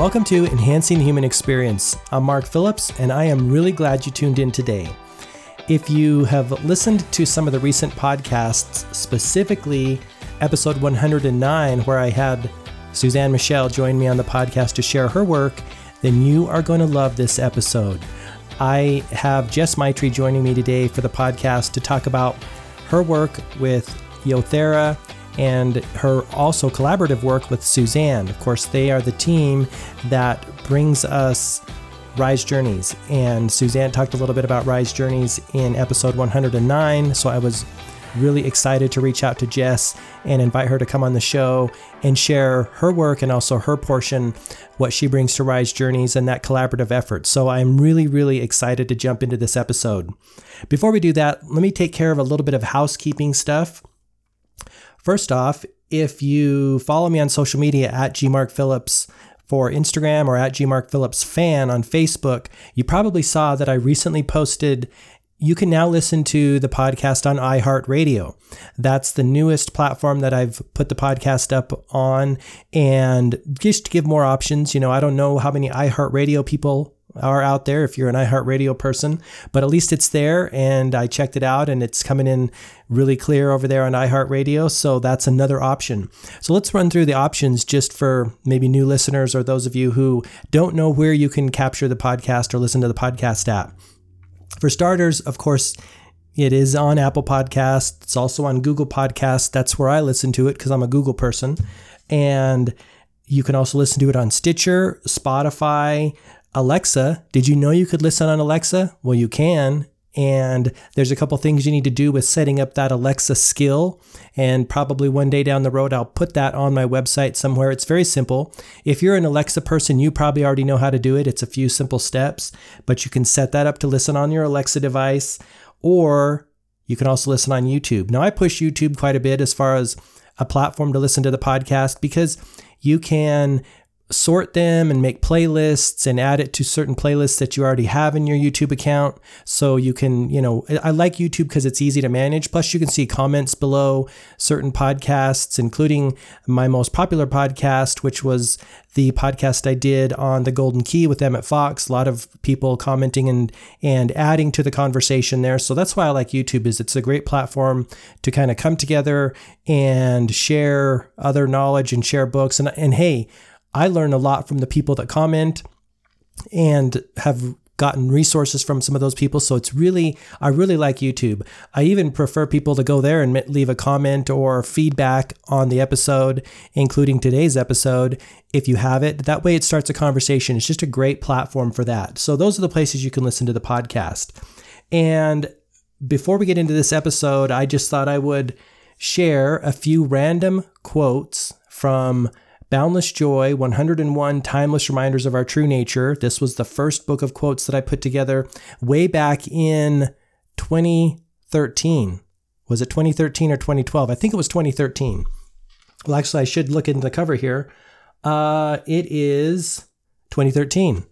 Welcome to Enhancing the Human Experience. I'm Mark Phillips, and I am really glad you tuned in today. If you have listened to some of the recent podcasts, specifically episode 109, where I had Suzanne Michelle join me on the podcast to share her work, then you are going to love this episode. I have Jess Maitre joining me today for the podcast to talk about her work with Yothera and her also collaborative work with Suzanne. Of course, they are the team that brings us Rise Journeys. And Suzanne talked a little bit about Rise Journeys in episode 109. So I was really excited to reach out to Jess and invite her to come on the show and share her work and also her portion, what she brings to Rise Journeys and that collaborative effort. So I'm really, really excited to jump into this episode. Before we do that, let me take care of a little bit of housekeeping stuff. First off, if you follow me on social media at gmarkphillips for Instagram or at gmarkphillipsfan on Facebook, you probably saw that I recently posted you can now listen to the podcast on iHeartRadio. That's the newest platform that I've put the podcast up on. And just to give more options, you know, I don't know how many iHeartRadio people are out there if you're an iHeartRadio person, but at least it's there and I checked it out and it's coming in really clear over there on iHeartRadio. So that's another option. So let's run through the options just for maybe new listeners or those of you who don't know where you can capture the podcast or listen to the podcast app. For starters, of course, it is on Apple Podcasts. It's also on Google Podcasts. That's where I listen to it because I'm a Google person. And you can also listen to it on Stitcher, Spotify, Alexa, did you know you could listen on Alexa? Well, you can. And there's a couple things you need to do with setting up that Alexa skill. And probably one day down the road, I'll put that on my website somewhere. It's very simple. If you're an Alexa person, you probably already know how to do it. It's a few simple steps, but you can set that up to listen on your Alexa device, or you can also listen on YouTube. Now, I push YouTube quite a bit as far as a platform to listen to the podcast because you can sort them and make playlists and add it to certain playlists that you already have in your YouTube account. So you can, you know, I like YouTube because it's easy to manage. Plus, you can see comments below certain podcasts, including my most popular podcast, which was the podcast I did on the Golden Key with Emmett Fox. A lot of people commenting and and adding to the conversation there. So that's why I like YouTube is it's a great platform to kind of come together and share other knowledge and share books. And and hey, I learn a lot from the people that comment and have gotten resources from some of those people. So it's really, I really like YouTube. I even prefer people to go there and leave a comment or feedback on the episode, including today's episode, if you have it. That way it starts a conversation. It's just a great platform for that. So those are the places you can listen to the podcast. And before we get into this episode, I just thought I would share a few random quotes from Boundless Joy 101 Timeless Reminders of Our True Nature. This was the first book of quotes that I put together way back in 2013. Was it 2013 or 2012? I think it was 2013. Well, actually, I should look into the cover here. Uh, it is 2013.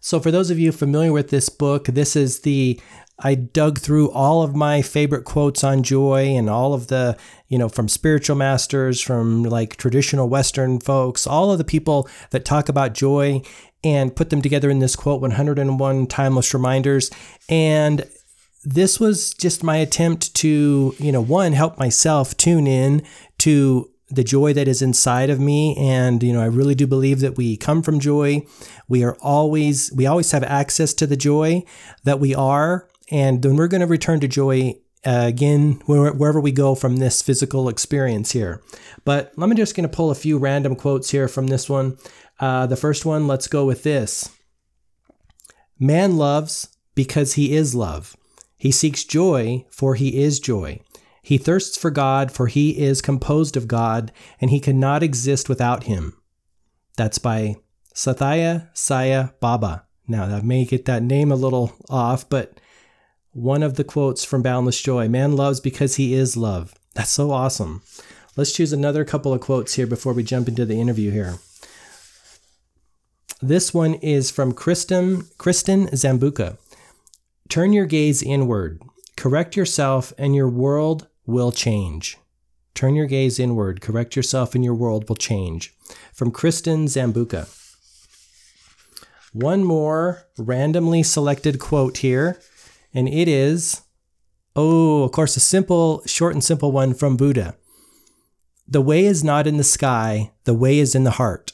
So, for those of you familiar with this book, this is the I dug through all of my favorite quotes on joy and all of the, you know, from spiritual masters, from like traditional Western folks, all of the people that talk about joy and put them together in this quote 101 timeless reminders. And this was just my attempt to, you know, one, help myself tune in to the joy that is inside of me. And you know i really do believe that we come from joy. We are always we always have access to the joy that we are and then we're going to return to joy uh, again wherever we go from this physical experience here. But I'm just going to pull a few random quotes here from this one. Uh, the first one, let's go with this Man loves because he is love. He seeks joy, for he is joy. He thirsts for God, for he is composed of God, and he cannot exist without him. That's by Sathya Sai Baba. Now, that may get that name a little off, but one of the quotes from Boundless Joy Man loves because he is love. That's so awesome. Let's choose another couple of quotes here before we jump into the interview here. This one is from Kristen, Kristen Zambucka. Turn your gaze inward. Correct yourself, and your world will change. Turn your gaze inward. Correct yourself, and your world will change. From Kristen Zambucka. one more randomly selected quote here, and it is oh, of course, a simple, short and simple one from Buddha. The way is not in the sky, the way is in the heart.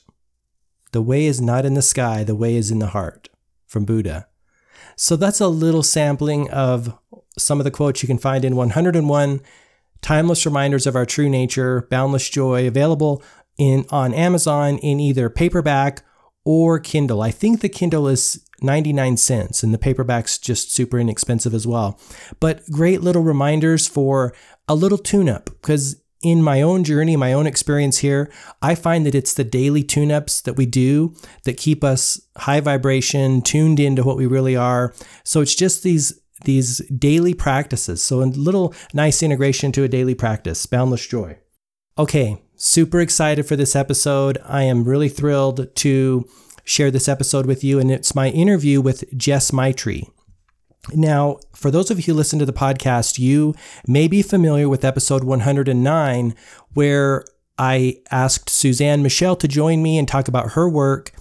The way is not in the sky, the way is in the heart from Buddha. So that's a little sampling of some of the quotes you can find in 101 Timeless Reminders of Our True Nature, Boundless Joy, available in on Amazon in either paperback or Kindle. I think the Kindle is 99 cents and the paperback's just super inexpensive as well. But great little reminders for a little tune up because in my own journey, my own experience here, I find that it's the daily tune ups that we do that keep us high vibration, tuned into what we really are. So it's just these these daily practices. So a little nice integration to a daily practice, boundless joy. Okay, super excited for this episode. I am really thrilled to share this episode with you, and it's my interview with Jess Maitre. Now, for those of you who listen to the podcast, you may be familiar with episode 109, where I asked Suzanne Michelle to join me and talk about her work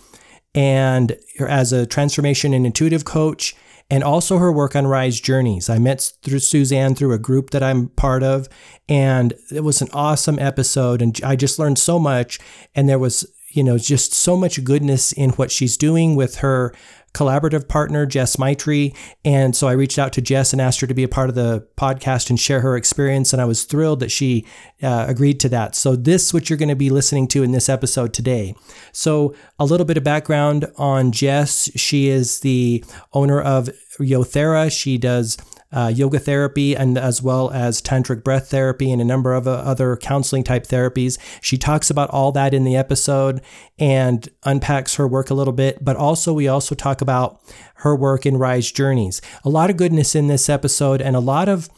and as a transformation and intuitive coach and also her work on Rise Journeys. I met through Suzanne through a group that I'm part of, and it was an awesome episode. And I just learned so much. And there was, you know, just so much goodness in what she's doing with her collaborative partner, Jess Maitre. And so I reached out to Jess and asked her to be a part of the podcast and share her experience. And I was thrilled that she uh, agreed to that. So, this is what you're going to be listening to in this episode today. So, a little bit of background on Jess. She is the owner of Yothera. She does uh, yoga therapy and as well as tantric breath therapy and a number of uh, other counseling type therapies. She talks about all that in the episode and unpacks her work a little bit, but also we also talk about her work in Rise Journeys. A lot of goodness in this episode and a lot of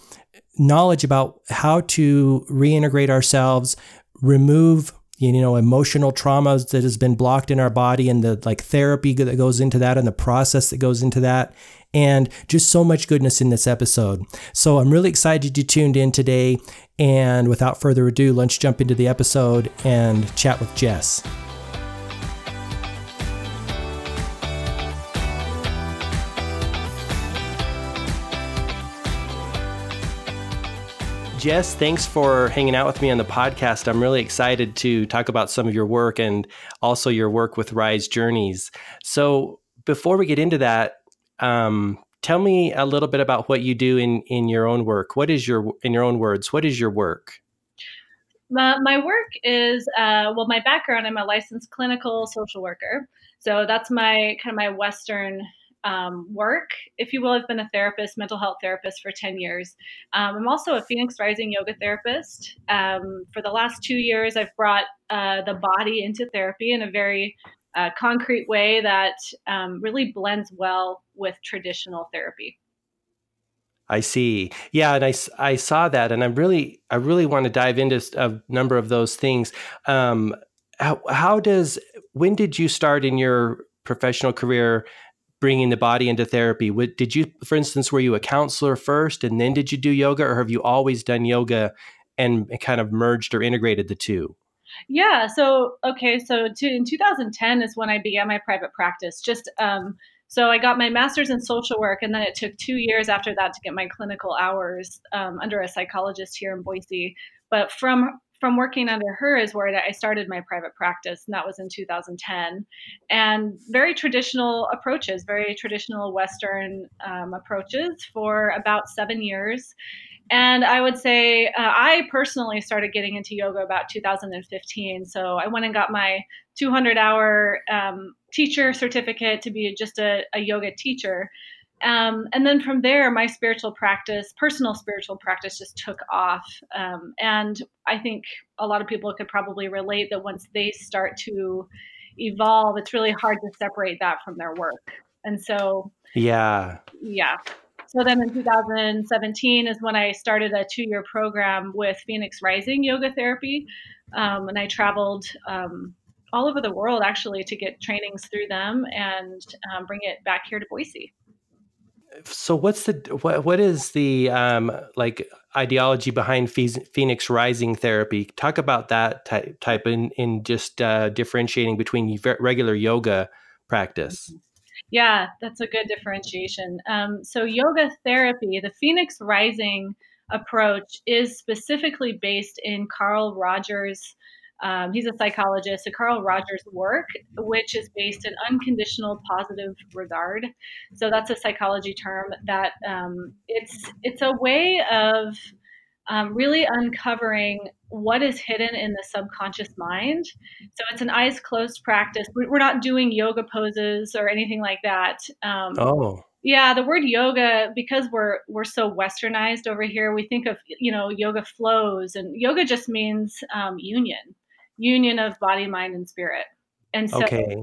knowledge about how to reintegrate ourselves, remove you know emotional traumas that has been blocked in our body and the like therapy that goes into that and the process that goes into that and just so much goodness in this episode. So I'm really excited you tuned in today. And without further ado, let's jump into the episode and chat with Jess. Jess, thanks for hanging out with me on the podcast. I'm really excited to talk about some of your work and also your work with Rise Journeys. So, before we get into that, um, tell me a little bit about what you do in in your own work. What is your in your own words? What is your work? My, my work is uh, well, my background. I'm a licensed clinical social worker, so that's my kind of my Western um, work, if you will. I've been a therapist, mental health therapist for 10 years. Um, I'm also a Phoenix Rising yoga therapist. Um, for the last two years, I've brought uh, the body into therapy in a very uh, concrete way that um, really blends well with traditional therapy. I see. Yeah, and I, I saw that, and I'm really I really want to dive into a number of those things. Um, how, how does when did you start in your professional career bringing the body into therapy? Did you, for instance, were you a counselor first, and then did you do yoga, or have you always done yoga and kind of merged or integrated the two? Yeah. So okay. So to, in 2010 is when I began my private practice. Just um, so I got my master's in social work, and then it took two years after that to get my clinical hours um, under a psychologist here in Boise. But from from working under her is where I started my private practice, and that was in 2010. And very traditional approaches, very traditional Western um, approaches for about seven years. And I would say uh, I personally started getting into yoga about 2015. So I went and got my 200 hour um, teacher certificate to be just a, a yoga teacher. Um, and then from there, my spiritual practice, personal spiritual practice, just took off. Um, and I think a lot of people could probably relate that once they start to evolve, it's really hard to separate that from their work. And so, yeah, yeah. So then in 2017 is when I started a two year program with Phoenix Rising Yoga Therapy. Um, and I traveled um, all over the world actually to get trainings through them and um, bring it back here to Boise. So what's the what what is the um, like ideology behind Phoenix Rising therapy? Talk about that type type in in just uh, differentiating between regular yoga practice. Yeah, that's a good differentiation. Um, so, yoga therapy, the Phoenix Rising approach, is specifically based in Carl Rogers. Um, he's a psychologist. So Carl Rogers' work, which is based in unconditional positive regard. So that's a psychology term that um, it's it's a way of um, really uncovering what is hidden in the subconscious mind. So it's an eyes closed practice. We're not doing yoga poses or anything like that. Um, oh. Yeah, the word yoga because we're we're so westernized over here. We think of you know yoga flows, and yoga just means um, union, union of body, mind, and spirit. And so, okay.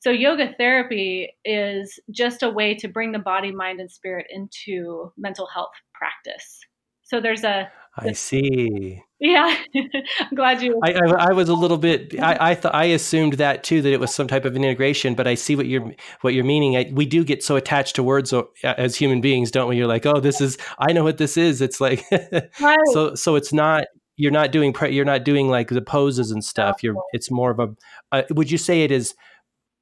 so yoga therapy is just a way to bring the body, mind, and spirit into mental health practice. So there's a I see. Yeah, I'm glad you. I, I, I, was a little bit. I I thought I assumed that too that it was some type of an integration, but I see what you're what you're meaning. I, we do get so attached to words as human beings, don't we? You're like, oh, this is. I know what this is. It's like, right. so so it's not. You're not doing. You're not doing like the poses and stuff. You're. It's more of a. Uh, would you say it is?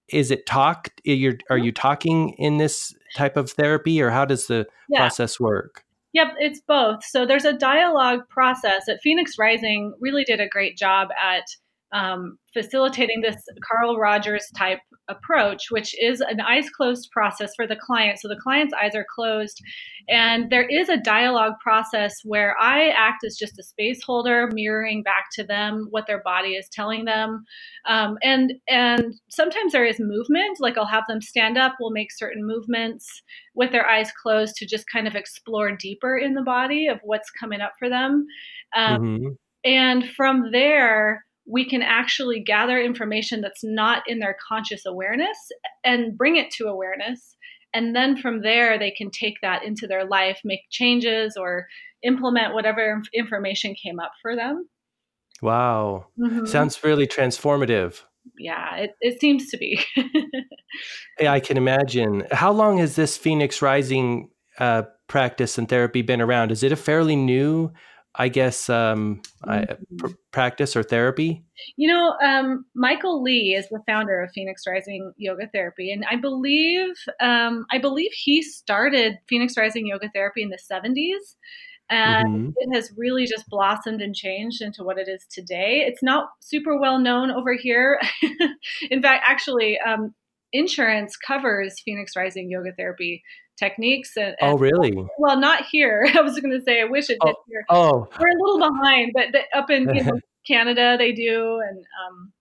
Is it talk? You're. Are you talking in this type of therapy, or how does the yeah. process work? Yep, it's both. So there's a dialogue process that Phoenix Rising really did a great job at um, facilitating this Carl Rogers type approach, which is an eyes closed process for the client. So the client's eyes are closed, and there is a dialogue process where I act as just a space holder, mirroring back to them what their body is telling them. Um, and and sometimes there is movement, like I'll have them stand up, we'll make certain movements with their eyes closed to just kind of explore deeper in the body of what's coming up for them. Um, mm-hmm. And from there, we can actually gather information that's not in their conscious awareness and bring it to awareness. And then from there, they can take that into their life, make changes, or implement whatever information came up for them. Wow. Mm-hmm. Sounds really transformative. Yeah, it, it seems to be. yeah, I can imagine. How long has this Phoenix Rising uh, practice and therapy been around? Is it a fairly new I guess, um, mm-hmm. I, pr- practice or therapy? You know, um, Michael Lee is the founder of Phoenix Rising Yoga Therapy, and I believe, um, I believe he started Phoenix Rising Yoga Therapy in the '70s, and mm-hmm. it has really just blossomed and changed into what it is today. It's not super well known over here. in fact, actually, um, insurance covers Phoenix Rising Yoga Therapy techniques. And, and, oh, really? Well, not here. I was going to say I wish it oh, did here. Oh, we're a little behind, but the, up in you know, Canada they do, and um,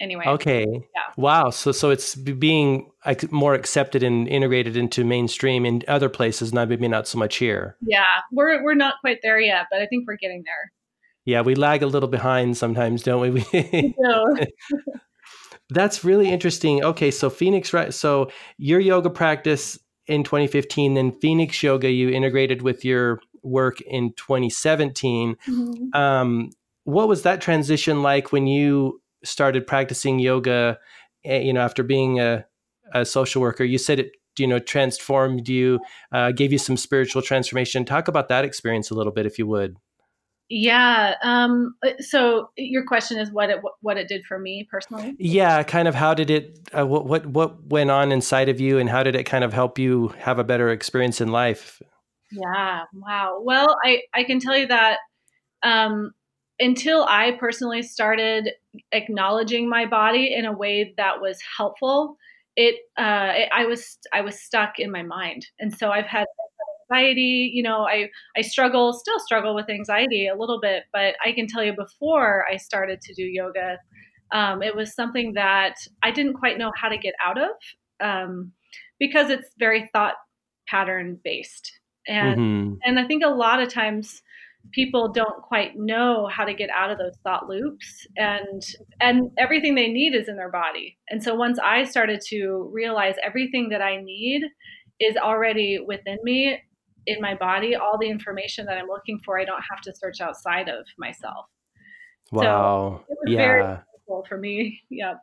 anyway. Okay. Yeah. Wow. So so it's being more accepted and integrated into mainstream in other places, not maybe not so much here. Yeah, we're we're not quite there yet, but I think we're getting there. Yeah, we lag a little behind sometimes, don't we? we do. That's really interesting. Okay, so Phoenix, right? So your yoga practice in 2015, then Phoenix Yoga you integrated with your work in 2017. Mm-hmm. Um, what was that transition like when you started practicing yoga? Eh, you know, after being a, a social worker, you said it you know transformed you, uh, gave you some spiritual transformation. Talk about that experience a little bit, if you would. Yeah. Um, uh, so your question is what it what it did for me personally. Yeah, kind of how did it uh, what what what went on inside of you, and how did it kind of help you have a better experience in life? Yeah. Wow. Well, I I can tell you that um, until I personally started acknowledging my body in a way that was helpful, it, uh, it I was I was stuck in my mind, and so I've had anxiety you know i i struggle still struggle with anxiety a little bit but i can tell you before i started to do yoga um, it was something that i didn't quite know how to get out of um, because it's very thought pattern based and mm-hmm. and i think a lot of times people don't quite know how to get out of those thought loops and and everything they need is in their body and so once i started to realize everything that i need is already within me in my body all the information that I'm looking for. I don't have to search outside of myself. Wow. So it was yeah. very helpful for me. Yep.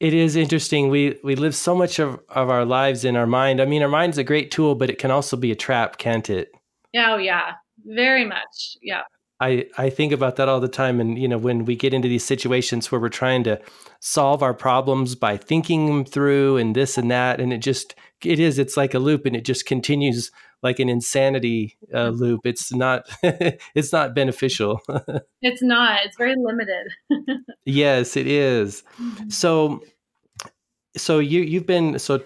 It is interesting. We we live so much of, of our lives in our mind. I mean, our mind's a great tool, but it can also be a trap, can't it? Oh yeah, very much. Yeah. I, I think about that all the time. And, you know, when we get into these situations where we're trying to solve our problems by thinking them through and this and that, and it just, it is, it's like a loop and it just continues like an insanity uh, mm-hmm. loop. It's not, it's not beneficial. it's not, it's very limited. yes, it is. Mm-hmm. So, so you, you've been, so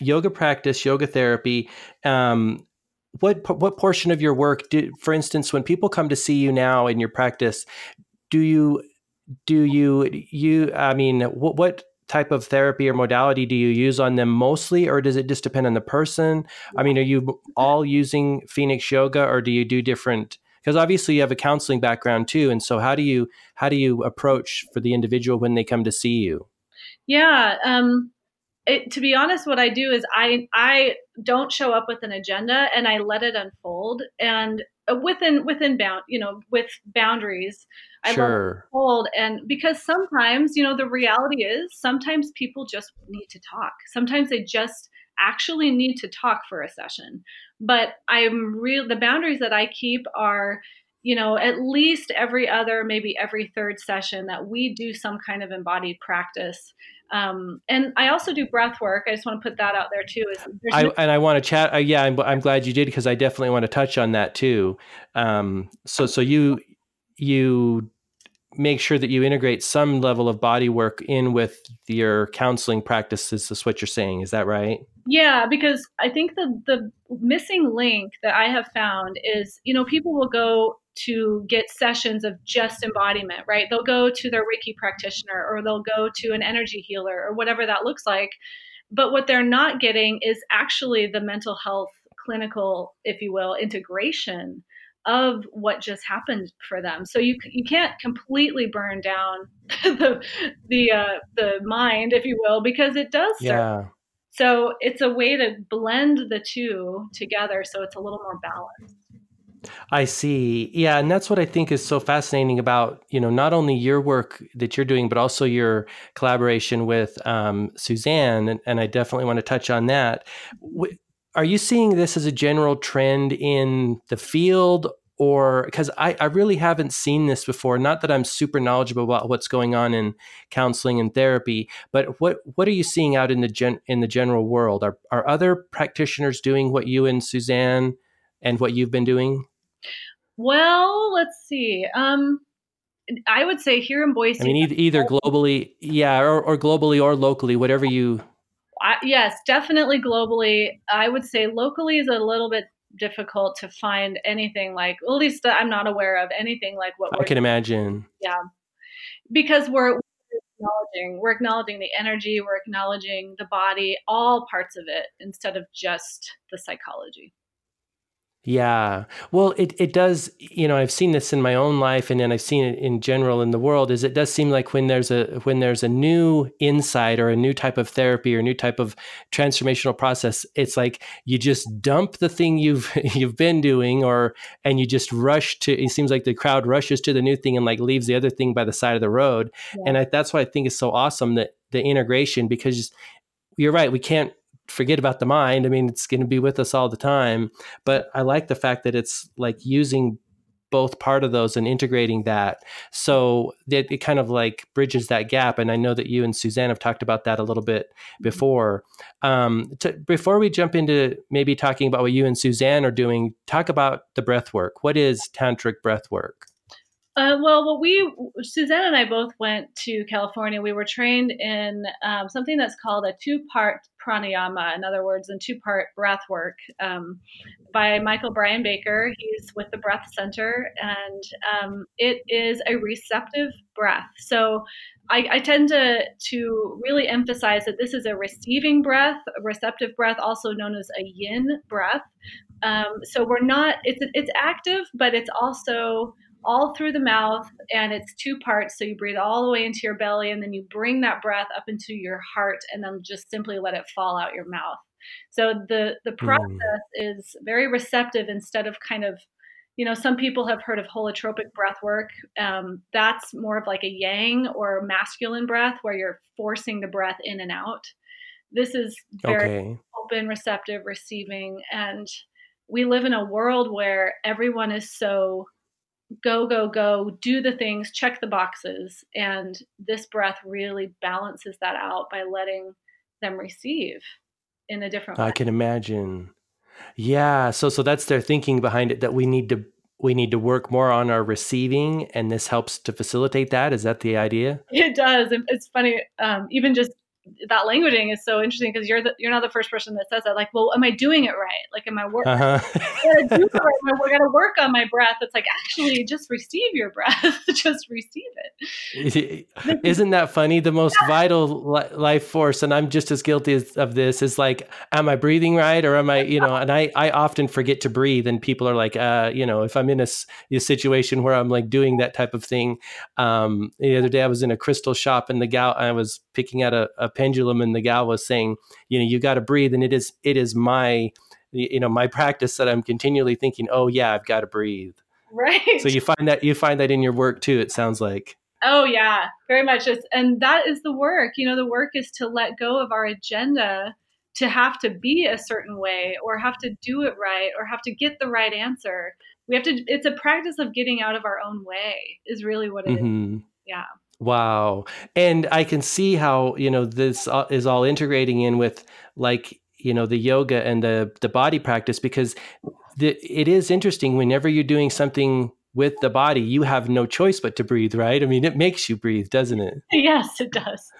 yoga practice, yoga therapy, um, what what portion of your work do, for instance when people come to see you now in your practice do you do you you i mean what, what type of therapy or modality do you use on them mostly or does it just depend on the person? I mean are you all using phoenix yoga or do you do different because obviously you have a counseling background too and so how do you how do you approach for the individual when they come to see you? Yeah um it, to be honest, what I do is I I don't show up with an agenda and I let it unfold and uh, within within bound you know with boundaries. I sure. unfold and because sometimes you know the reality is sometimes people just need to talk. Sometimes they just actually need to talk for a session. But I'm real. The boundaries that I keep are you know, at least every other, maybe every third session that we do some kind of embodied practice um, and I also do breath work. I just want to put that out there too. Is I, no- and I want to chat. Uh, yeah, I'm, I'm glad you did because I definitely want to touch on that too. Um, so so you you make sure that you integrate some level of body work in with your counseling practices. Is what you're saying? Is that right? Yeah, because I think the the missing link that I have found is you know people will go to get sessions of just embodiment, right? They'll go to their Reiki practitioner or they'll go to an energy healer or whatever that looks like. But what they're not getting is actually the mental health clinical, if you will, integration of what just happened for them. So you you can't completely burn down the the uh, the mind, if you will, because it does. Yeah. So it's a way to blend the two together, so it's a little more balanced. I see. Yeah, and that's what I think is so fascinating about you know not only your work that you're doing, but also your collaboration with um, Suzanne, and, and, I definitely want to touch on that. Are you seeing this as a general trend in the field, or because I, I really haven't seen this before? Not that I'm super knowledgeable about what's going on in counseling and therapy, but what what are you seeing out in the gen, in the general world? Are are other practitioners doing what you and Suzanne and what you've been doing? Well, let's see. Um, I would say here in Boise. I mean, either, either globally, yeah, or, or globally or locally, whatever you. I, yes, definitely globally. I would say locally is a little bit difficult to find anything like. Well, at least I'm not aware of anything like what I can imagine. Yeah, because we're acknowledging we're acknowledging the energy, we're acknowledging the body, all parts of it, instead of just the psychology. Yeah. Well, it, it does, you know, I've seen this in my own life and then I've seen it in general in the world is it does seem like when there's a when there's a new insight or a new type of therapy or a new type of transformational process, it's like you just dump the thing you've you've been doing or and you just rush to it seems like the crowd rushes to the new thing and like leaves the other thing by the side of the road. Yeah. And I, that's why I think is so awesome that the integration because you're right, we can't forget about the mind. I mean, it's going to be with us all the time. But I like the fact that it's like using both part of those and integrating that so that it kind of like bridges that gap and i know that you and suzanne have talked about that a little bit mm-hmm. before um, to, before we jump into maybe talking about what you and suzanne are doing talk about the breath work what is tantric breath work uh, well, what we Suzanne and I both went to California. We were trained in um, something that's called a two-part pranayama. In other words, in two-part breath work um, by Michael Brian Baker. He's with the Breath Center, and um, it is a receptive breath. So I, I, tend to to really emphasize that this is a receiving breath, a receptive breath, also known as a yin breath. Um, so we're not it's it's active, but it's also all through the mouth and it's two parts so you breathe all the way into your belly and then you bring that breath up into your heart and then just simply let it fall out your mouth so the the hmm. process mm. is very receptive instead of kind of you know some people have heard of holotropic breath work um, that's more of like a yang or masculine breath where you're forcing the breath in and out this is very okay. open receptive receiving and we live in a world where everyone is so go, go, go, do the things, check the boxes. And this breath really balances that out by letting them receive in a different way. I can imagine. Yeah. So so that's their thinking behind it that we need to we need to work more on our receiving and this helps to facilitate that. Is that the idea? It does. It's funny. Um, even just that languaging is so interesting because you're the, you're not the first person that says that. Like, well, am I doing it right? Like, am I working? Uh-huh. I gotta do it right. I gotta work on my breath. It's like actually just receive your breath. just receive. Isn't that funny? The most yeah. vital li- life force, and I'm just as guilty as, of this. Is like, am I breathing right, or am I? You know, and I I often forget to breathe, and people are like, uh, you know, if I'm in a, a situation where I'm like doing that type of thing. Um, the other day I was in a crystal shop, and the gal I was picking out a, a pendulum and the gal was saying you know you got to breathe and it is it is my you know my practice that i'm continually thinking oh yeah i've got to breathe right so you find that you find that in your work too it sounds like oh yeah very much it's, and that is the work you know the work is to let go of our agenda to have to be a certain way or have to do it right or have to get the right answer we have to it's a practice of getting out of our own way is really what it mm-hmm. is. yeah Wow. And I can see how, you know, this is all integrating in with like, you know, the yoga and the the body practice because the, it is interesting whenever you're doing something with the body, you have no choice but to breathe, right? I mean, it makes you breathe, doesn't it? Yes, it does.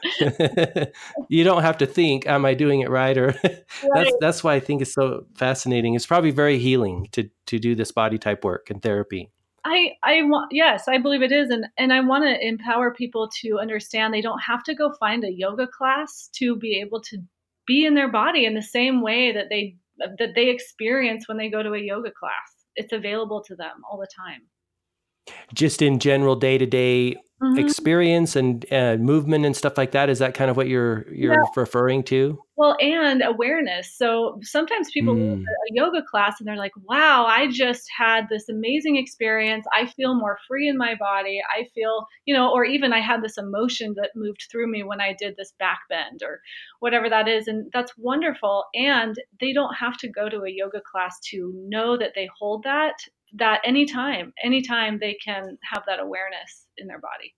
you don't have to think, am I doing it right? Or right. that's that's why I think it's so fascinating. It's probably very healing to to do this body type work and therapy. I I want yes, I believe it is and and I want to empower people to understand they don't have to go find a yoga class to be able to be in their body in the same way that they that they experience when they go to a yoga class. It's available to them all the time. Just in general day to day mm-hmm. experience and uh, movement and stuff like that? Is that kind of what you're you're yeah. referring to? Well and awareness. So sometimes people mm. a yoga class and they're like wow i just had this amazing experience. I feel more free in my body. I feel you know or even i had this emotion that moved through me when i did this back bend or whatever that is and that's wonderful. And they don't have to go to a yoga class to know that they hold that that anytime anytime they can have that awareness in their body.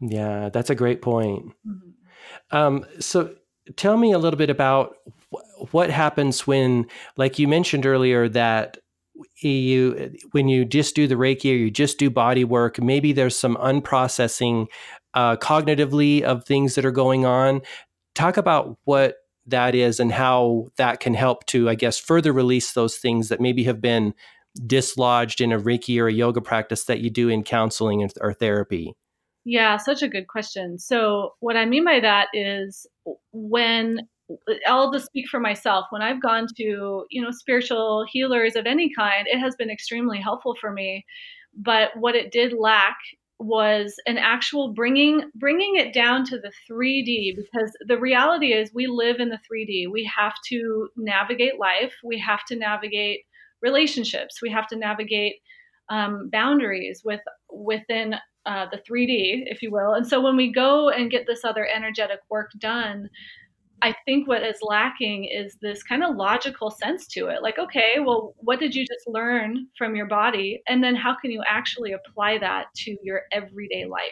Yeah that's a great point. Mm-hmm. um, so tell me a little bit about what happens when like you mentioned earlier that you when you just do the reiki or you just do body work maybe there's some unprocessing uh, cognitively of things that are going on. Talk about what that is and how that can help to i guess further release those things that maybe have been dislodged in a Reiki or a yoga practice that you do in counseling or therapy? Yeah, such a good question. So, what I mean by that is when I'll just speak for myself. When I've gone to, you know, spiritual healers of any kind, it has been extremely helpful for me. But what it did lack was an actual bringing bringing it down to the 3D because the reality is we live in the 3D. We have to navigate life. We have to navigate relationships. We have to navigate um, boundaries with within uh, the 3D, if you will. And so when we go and get this other energetic work done, I think what is lacking is this kind of logical sense to it. Like, okay, well, what did you just learn from your body? And then how can you actually apply that to your everyday life?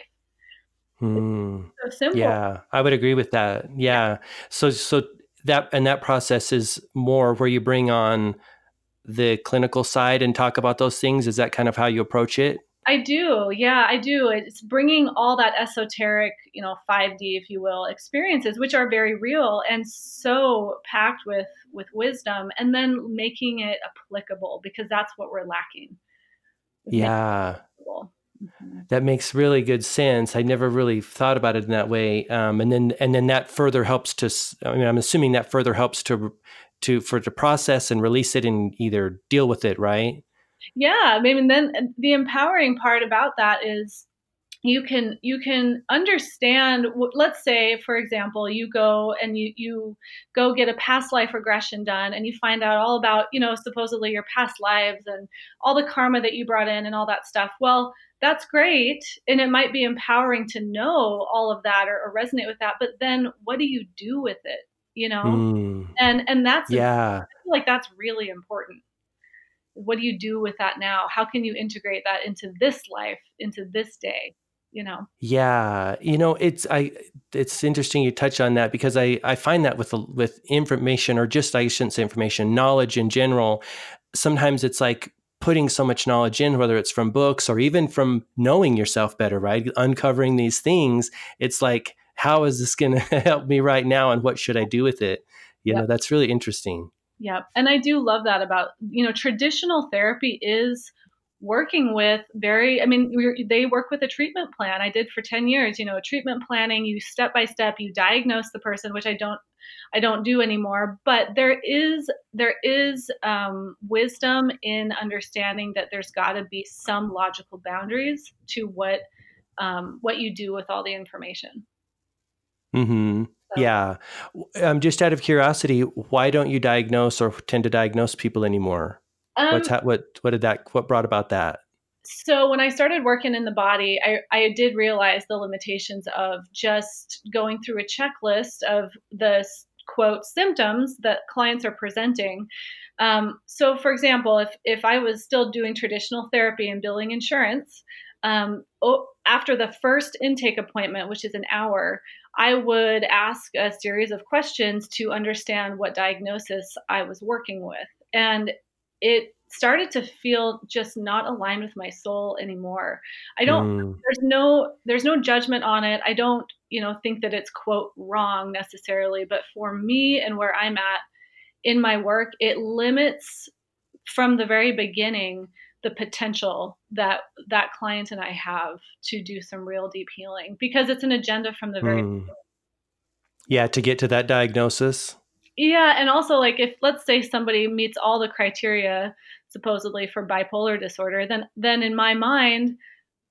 Hmm. So simple. Yeah, I would agree with that. Yeah. So, so that, and that process is more where you bring on the clinical side and talk about those things? Is that kind of how you approach it? I do. Yeah, I do. It's bringing all that esoteric, you know, 5D if you will, experiences which are very real and so packed with with wisdom and then making it applicable because that's what we're lacking. Yeah. Mm-hmm. That makes really good sense. I never really thought about it in that way. Um, and then, and then that further helps to. I mean, I'm assuming that further helps to to for to process and release it and either deal with it, right? Yeah, I mean, then the empowering part about that is you can you can understand let's say for example you go and you you go get a past life regression done and you find out all about you know supposedly your past lives and all the karma that you brought in and all that stuff well that's great and it might be empowering to know all of that or, or resonate with that but then what do you do with it you know? Mm. and and that's yeah. like that's really important. What do you do with that now? How can you integrate that into this life into this day you know? Yeah you know it's i it's interesting you touch on that because i i find that with with information or just i shouldn't say information knowledge in general sometimes it's like putting so much knowledge in whether it's from books or even from knowing yourself better right? Uncovering these things it's like how is this going to help me right now and what should i do with it? You yep. know that's really interesting. Yeah and i do love that about you know traditional therapy is working with very i mean they work with a treatment plan. I did for 10 years you know treatment planning. You step by step you diagnose the person which i don't i don't do anymore. But there is there is um, wisdom in understanding that there's got to be some logical boundaries to what um, what you do with all the information hmm so. Yeah. Um, just out of curiosity, why don't you diagnose or tend to diagnose people anymore? Um, What's ha- what what did that what brought about that? So when I started working in the body, I, I did realize the limitations of just going through a checklist of the quote symptoms that clients are presenting. Um, so, for example, if if I was still doing traditional therapy and billing insurance, um, oh, after the first intake appointment, which is an hour, I would ask a series of questions to understand what diagnosis I was working with. And it started to feel just not aligned with my soul anymore. I don't mm. there's no there's no judgment on it. I don't, you know, think that it's quote wrong necessarily, but for me and where I'm at in my work, it limits from the very beginning the potential that that client and I have to do some real deep healing because it's an agenda from the very mm. Yeah, to get to that diagnosis. Yeah, and also like if let's say somebody meets all the criteria supposedly for bipolar disorder, then then in my mind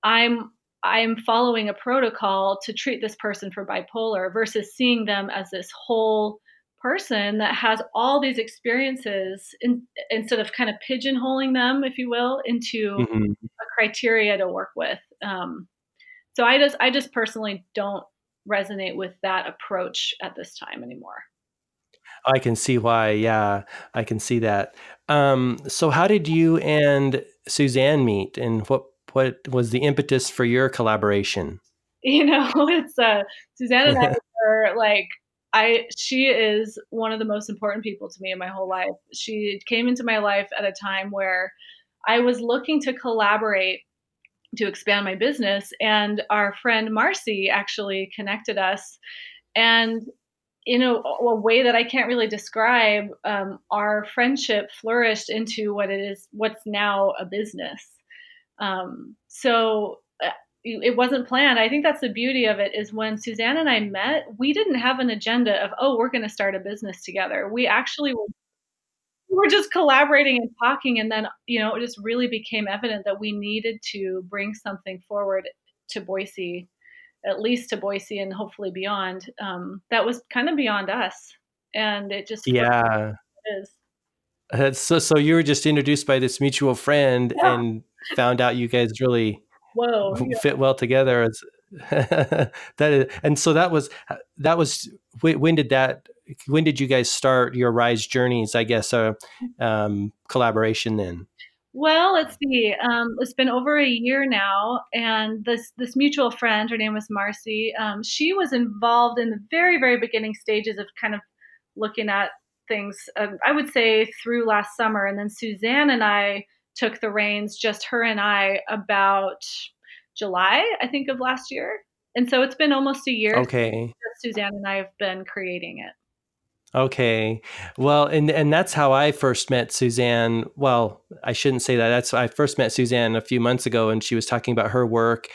I'm I'm following a protocol to treat this person for bipolar versus seeing them as this whole person that has all these experiences in, instead of kind of pigeonholing them, if you will, into mm-hmm. a criteria to work with. Um, so I just I just personally don't resonate with that approach at this time anymore. I can see why. Yeah, I can see that. Um, so, how did you and Suzanne meet, and what what was the impetus for your collaboration? You know, it's uh, Suzanne and I were like I she is one of the most important people to me in my whole life. She came into my life at a time where I was looking to collaborate to expand my business and our friend Marcy actually connected us and in a, a way that I can't really describe, um, our friendship flourished into what it is, what's now a business. Um, so it wasn't planned. I think that's the beauty of it is when Suzanne and I met, we didn't have an agenda of, oh, we're going to start a business together. We actually were, were just collaborating and talking. And then, you know, it just really became evident that we needed to bring something forward to Boise, at least to Boise and hopefully beyond. Um, that was kind of beyond us. And it just, yeah. It is. So, so you were just introduced by this mutual friend yeah. and found out you guys really whoa fit well together as that is, and so that was that was when did that when did you guys start your rise journeys i guess uh, um, collaboration then? Well let's see um, it's been over a year now and this this mutual friend her name was marcy um, she was involved in the very very beginning stages of kind of looking at things um, i would say through last summer and then suzanne and i took the reins, just her and I, about July, I think, of last year. And so it's been almost a year. Okay. Suzanne and I have been creating it. Okay. Well, and and that's how I first met Suzanne. Well, I shouldn't say that. That's I first met Suzanne a few months ago, and she was talking about her work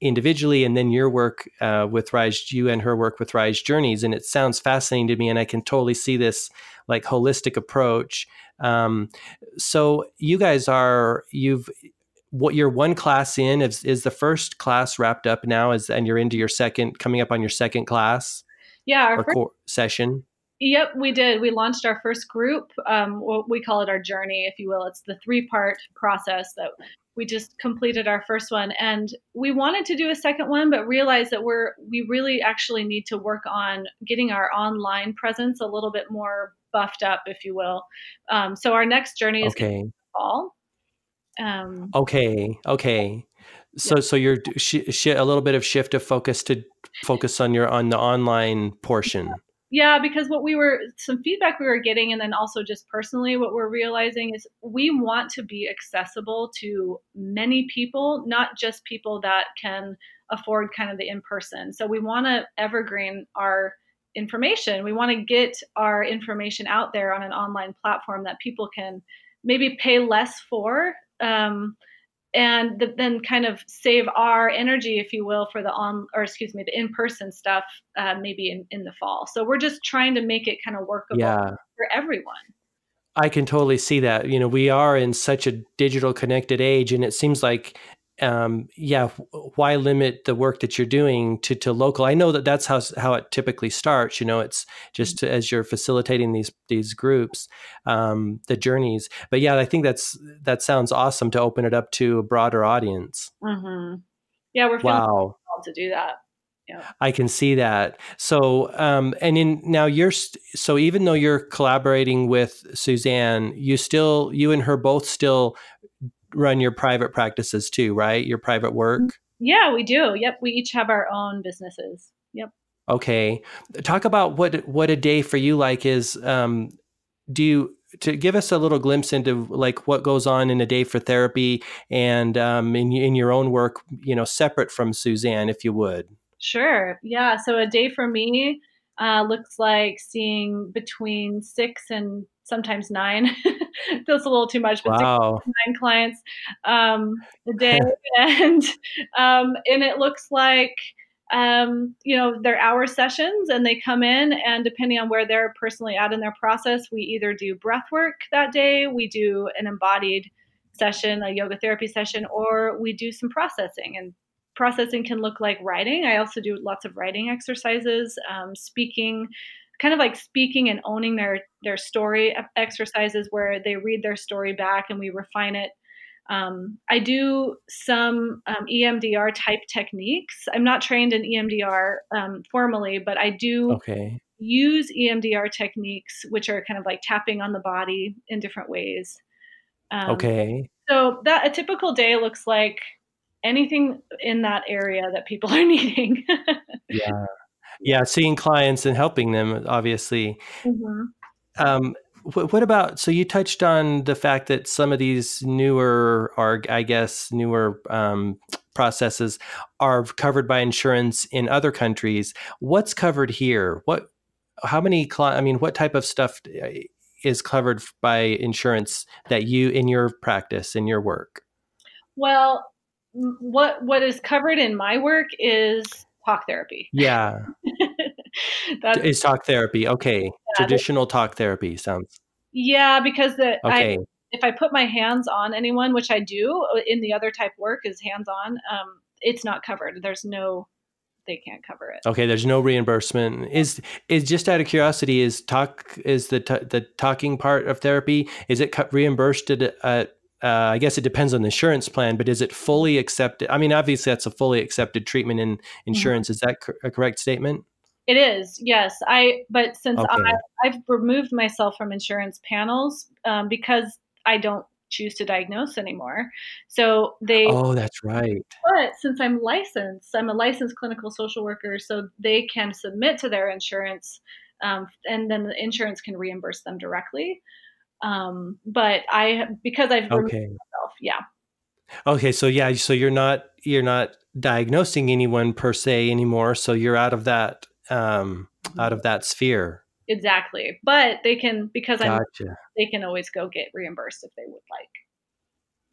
individually, and then your work uh, with Rise, you and her work with Rise Journeys, and it sounds fascinating to me, and I can totally see this like holistic approach um, so you guys are you've what you're one class in is is the first class wrapped up now is and you're into your second coming up on your second class yeah our first, session? Yep we did. We launched our first group um, we call it our journey if you will. It's the three part process that we just completed our first one and we wanted to do a second one but realized that we're we really actually need to work on getting our online presence a little bit more buffed up, if you will. Um, so our next journey is okay. fall. Um, okay, okay. So, yeah. so you're sh- sh- a little bit of shift of focus to focus on your on the online portion. Yeah, because what we were some feedback we were getting, and then also just personally, what we're realizing is we want to be accessible to many people, not just people that can afford kind of the in person. So we want to evergreen our information. We want to get our information out there on an online platform that people can maybe pay less for. Um, and the, then kind of save our energy, if you will, for the on or excuse me, the in-person stuff, uh, maybe in, in the fall. So we're just trying to make it kind of workable yeah. for everyone. I can totally see that. You know, we are in such a digital connected age, and it seems like um, yeah, why limit the work that you're doing to, to local? I know that that's how how it typically starts. You know, it's just to, as you're facilitating these these groups, um, the journeys. But yeah, I think that's that sounds awesome to open it up to a broader audience. Mm-hmm. Yeah, we're wow to do that. Yeah. I can see that. So, um, and in now you're so even though you're collaborating with Suzanne, you still you and her both still run your private practices too, right? Your private work? Yeah, we do. Yep, we each have our own businesses. Yep. Okay. Talk about what what a day for you like is um do you to give us a little glimpse into like what goes on in a day for therapy and um, in, in your own work, you know, separate from Suzanne, if you would. Sure. Yeah. So a day for me uh, looks like seeing between six and sometimes nine. Feels a little too much, but wow. nine clients um, a day, and um, and it looks like um, you know they're hour sessions, and they come in, and depending on where they're personally at in their process, we either do breath work that day, we do an embodied session, a yoga therapy session, or we do some processing and processing can look like writing. I also do lots of writing exercises, um, speaking, kind of like speaking and owning their their story exercises where they read their story back and we refine it. Um, I do some um, EMDR type techniques. I'm not trained in EMDR um, formally, but I do okay. use EMDR techniques, which are kind of like tapping on the body in different ways. Um, okay. So that a typical day looks like anything in that area that people are needing. yeah. Yeah. Seeing clients and helping them, obviously. Mm-hmm. Um, what about so you touched on the fact that some of these newer or i guess newer um, processes are covered by insurance in other countries what's covered here what how many i mean what type of stuff uh, is covered by insurance that you in your practice in your work well what what is covered in my work is talk therapy. Yeah. that is talk therapy. Okay. Yeah, Traditional talk therapy sounds. Yeah, because the okay. I, if I put my hands on anyone, which I do uh, in the other type work is hands on, um, it's not covered. There's no they can't cover it. Okay, there's no reimbursement. Is is just out of curiosity is talk is the t- the talking part of therapy is it reimbursed at, at uh, I guess it depends on the insurance plan, but is it fully accepted? I mean, obviously, that's a fully accepted treatment in mm-hmm. insurance. Mm-hmm. Is that co- a correct statement? It is, yes. I but since okay. I, have removed myself from insurance panels um, because I don't choose to diagnose anymore. So they. Oh, that's right. But since I'm licensed, I'm a licensed clinical social worker, so they can submit to their insurance, um, and then the insurance can reimburse them directly. Um, but I because I've okay. myself, yeah. Okay, so yeah, so you're not you're not diagnosing anyone per se anymore, so you're out of that um, out of that sphere. Exactly, but they can because gotcha. I'm they can always go get reimbursed if they would like.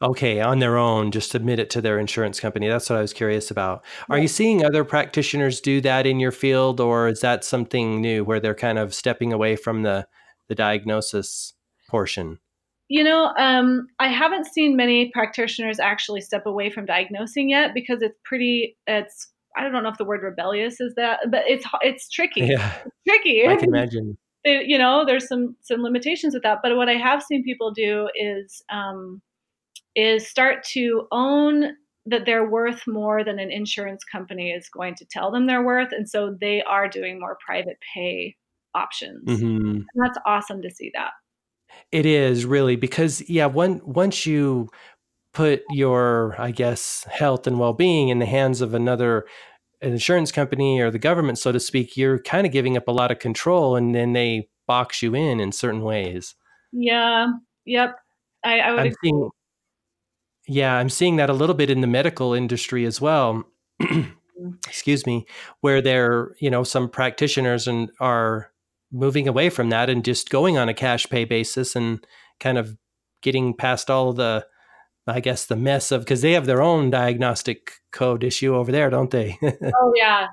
Okay, on their own, just submit it to their insurance company. That's what I was curious about. Are you seeing other practitioners do that in your field, or is that something new where they're kind of stepping away from the the diagnosis? Portion? You know, um, I haven't seen many practitioners actually step away from diagnosing yet because it's pretty. It's I don't know if the word rebellious is that, but it's it's tricky. Yeah, it's tricky. I can imagine. It, you know, there's some some limitations with that. But what I have seen people do is um, is start to own that they're worth more than an insurance company is going to tell them they're worth, and so they are doing more private pay options. Mm-hmm. And that's awesome to see that. It is really because yeah, one once you put your I guess health and well-being in the hands of another an insurance company or the government so to speak, you're kind of giving up a lot of control and then they box you in in certain ways. Yeah. Yep. I, I would I'm seeing yeah, I'm seeing that a little bit in the medical industry as well. Mm. Excuse me, where there, you know, some practitioners and are moving away from that and just going on a cash pay basis and kind of getting past all the I guess the mess of because they have their own diagnostic code issue over there, don't they? oh yeah,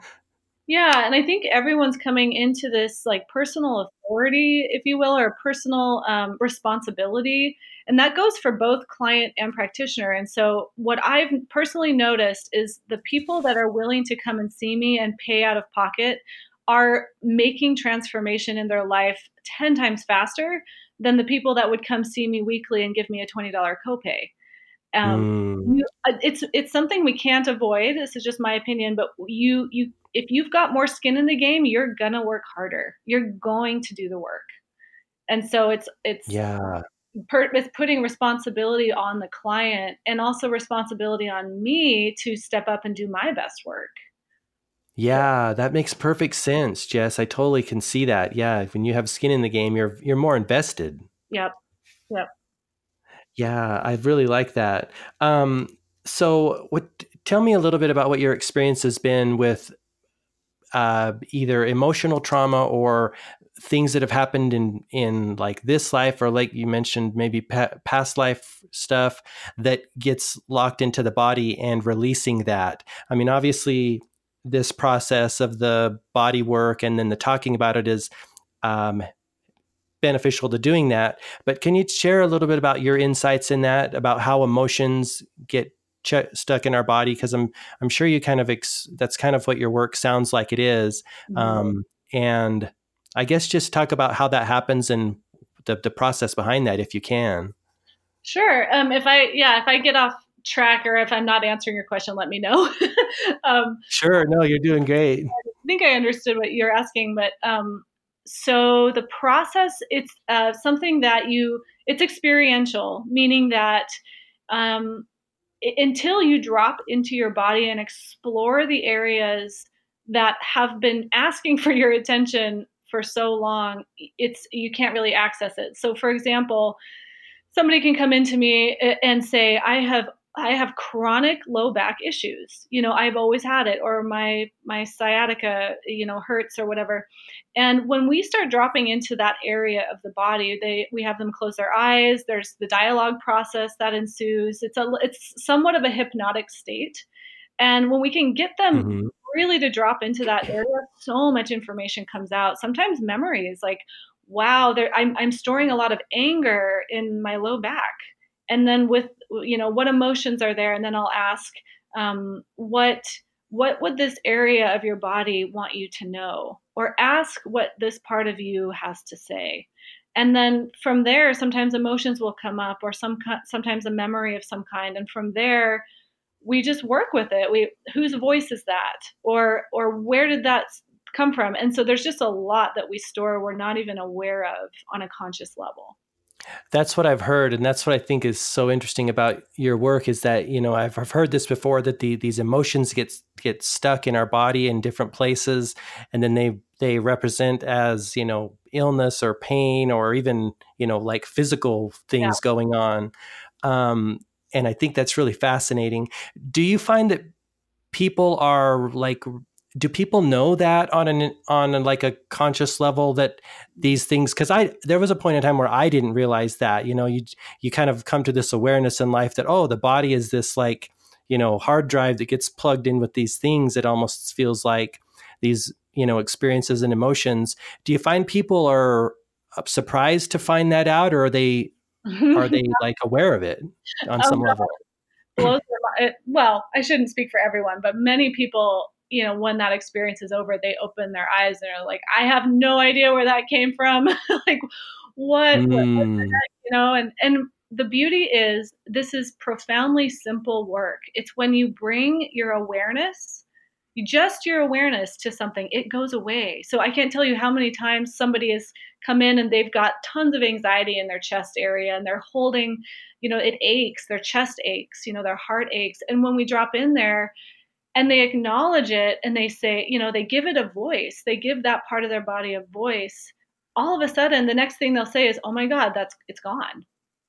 yeah, and I think everyone's coming into this like personal authority, if you will, or personal um, responsibility, and that goes for both client and practitioner. And so, what I've personally noticed is the people that are willing to come and see me and pay out of pocket are making transformation in their life 10 times faster than the people that would come see me weekly and give me a $20 copay. Um, mm. you, uh, it's it's something we can't avoid. This is just my opinion, but you you if you've got more skin in the game, you're gonna work harder. You're going to do the work, and so it's it's yeah. Per, it's putting responsibility on the client and also responsibility on me to step up and do my best work. Yeah, that makes perfect sense, Jess. I totally can see that. Yeah, when you have skin in the game, you're you're more invested. Yep. Yep. Yeah, I really like that. Um, so, what? Tell me a little bit about what your experience has been with uh, either emotional trauma or things that have happened in in like this life or like you mentioned maybe pa- past life stuff that gets locked into the body and releasing that i mean obviously this process of the body work and then the talking about it is um, beneficial to doing that. But can you share a little bit about your insights in that, about how emotions get ch- stuck in our body? Because I'm I'm sure you kind of ex- that's kind of what your work sounds like it is. Mm-hmm. Um, and I guess just talk about how that happens and the the process behind that, if you can. Sure. Um, if I yeah, if I get off track or if I'm not answering your question, let me know. um, sure. No, you're doing great. I think I understood what you're asking, but um, so the process it's uh, something that you it's experiential, meaning that um, until you drop into your body and explore the areas that have been asking for your attention for so long, it's you can't really access it. So, for example somebody can come into me and say, I have I have chronic low back issues. You know, I've always had it, or my my sciatica, you know, hurts or whatever. And when we start dropping into that area of the body, they we have them close their eyes. There's the dialogue process that ensues. It's a it's somewhat of a hypnotic state. And when we can get them mm-hmm. really to drop into that area, so much information comes out. Sometimes memories like, wow, there I'm I'm storing a lot of anger in my low back and then with you know what emotions are there? And then i'll ask um, what what would this area of your body want you to know? Or ask what this part of you has to say. And then from there sometimes emotions will come up or some sometimes a memory of some kind. And from there we just work with it. We whose voice is that? Or or where did that come from? And so there's just a lot that we store we're not even aware of on a conscious level that's what I've heard, and that's what I think is so interesting about your work is that you know I've, I've heard this before that the these emotions get get stuck in our body in different places, and then they they represent as you know illness or pain or even you know like physical things yeah. going on, um, and I think that's really fascinating. Do you find that people are like do people know that on an on a, like a conscious level that these things because i there was a point in time where i didn't realize that you know you you kind of come to this awareness in life that oh the body is this like you know hard drive that gets plugged in with these things. It almost feels like these you know experiences and emotions. Do you find people are surprised to find that out or are they are they like aware of it on some um, level? Well i shouldn't speak for everyone but many people you know, when that experience is over, they open their eyes and are like, I have no idea where that came from. like, what, mm. what, what you know, and, and the beauty is this is profoundly simple work. It's when you bring your awareness just your awareness to something, it goes away. So I can't tell you how many times somebody has come in and they've got tons of anxiety in their chest area and they're holding, you know, it aches, their chest aches, you know, their heart aches. And when we drop in there and they acknowledge it and they say, you know, they give it a voice, they give that part of their body a voice, all of a sudden the next thing they'll say is, "Oh my god, that's it's gone."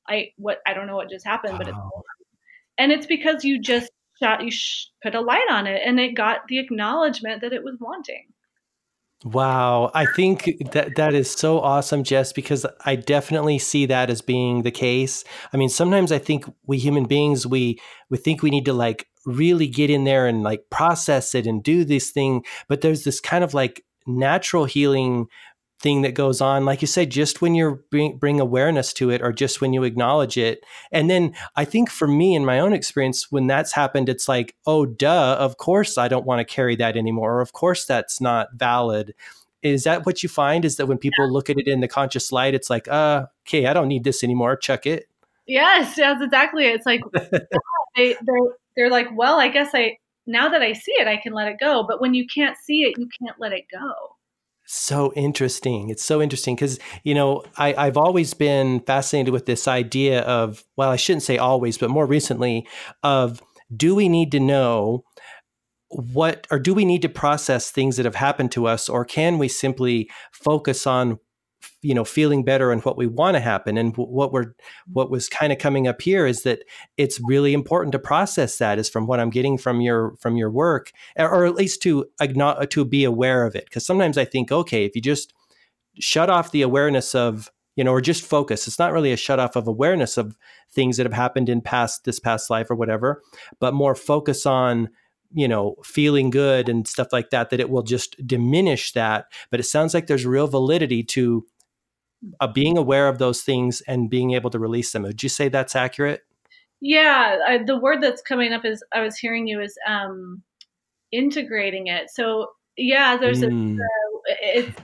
I what I don't know what just happened, wow. but it's and it's because you just shot you sh- put a light on it and it got the acknowledgement that it was wanting. Wow, I think that that is so awesome, Jess, because I definitely see that as being the case. I mean, sometimes I think we human beings we we think we need to like really get in there and like process it and do this thing, but there's this kind of like natural healing thing that goes on like you said just when you bring, bring awareness to it or just when you acknowledge it and then i think for me in my own experience when that's happened it's like oh duh of course i don't want to carry that anymore or of course that's not valid is that what you find is that when people yeah. look at it in the conscious light it's like uh okay i don't need this anymore chuck it yes that's exactly it. it's like they, they're, they're like well i guess i now that i see it i can let it go but when you can't see it you can't let it go so interesting. It's so interesting because, you know, I, I've always been fascinated with this idea of, well, I shouldn't say always, but more recently, of do we need to know what, or do we need to process things that have happened to us, or can we simply focus on you know feeling better and what we want to happen. And what we're mm-hmm. what was kind of coming up here is that it's really important to process that is from what i'm getting from your from your work or at least to to be aware of it. Because sometimes i think okay if you just shut off the awareness of you know or just focus it's not really a shut off of awareness of things that have happened in past this past life or whatever but more focus on you know feeling good and stuff like that that it will just diminish that. But it sounds like there's real validity to uh, being aware of those things and being able to release them. Would you say that's accurate? Yeah, I, the word that's coming up is I was hearing you is um, integrating it. So yeah, there's mm. a. Uh, it's,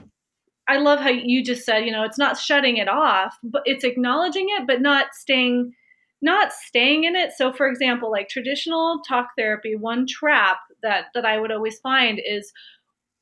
I love how you just said, you know, it's not shutting it off, but it's acknowledging it, but not staying, not staying in it. So, for example, like traditional talk therapy, one trap that that I would always find is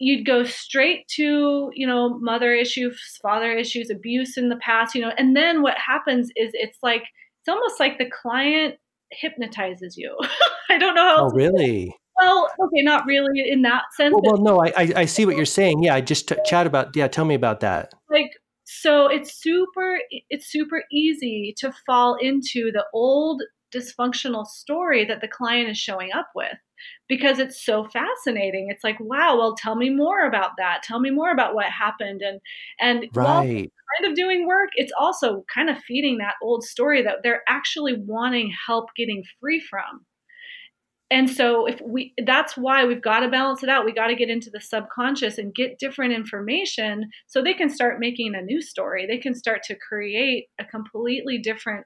you'd go straight to you know mother issues father issues abuse in the past you know and then what happens is it's like it's almost like the client hypnotizes you. I don't know how oh really? Well okay not really in that sense well, well no I, I, I see what you're saying. Yeah i just t- chat about yeah tell me about that. Like so it's super it's super easy to fall into the old dysfunctional story that the client is showing up with because it's so fascinating. It's like, wow, well, tell me more about that. Tell me more about what happened. And and right. while kind of doing work, it's also kind of feeding that old story that they're actually wanting help getting free from. And so if we that's why we've got to balance it out. We got to get into the subconscious and get different information so they can start making a new story. They can start to create a completely different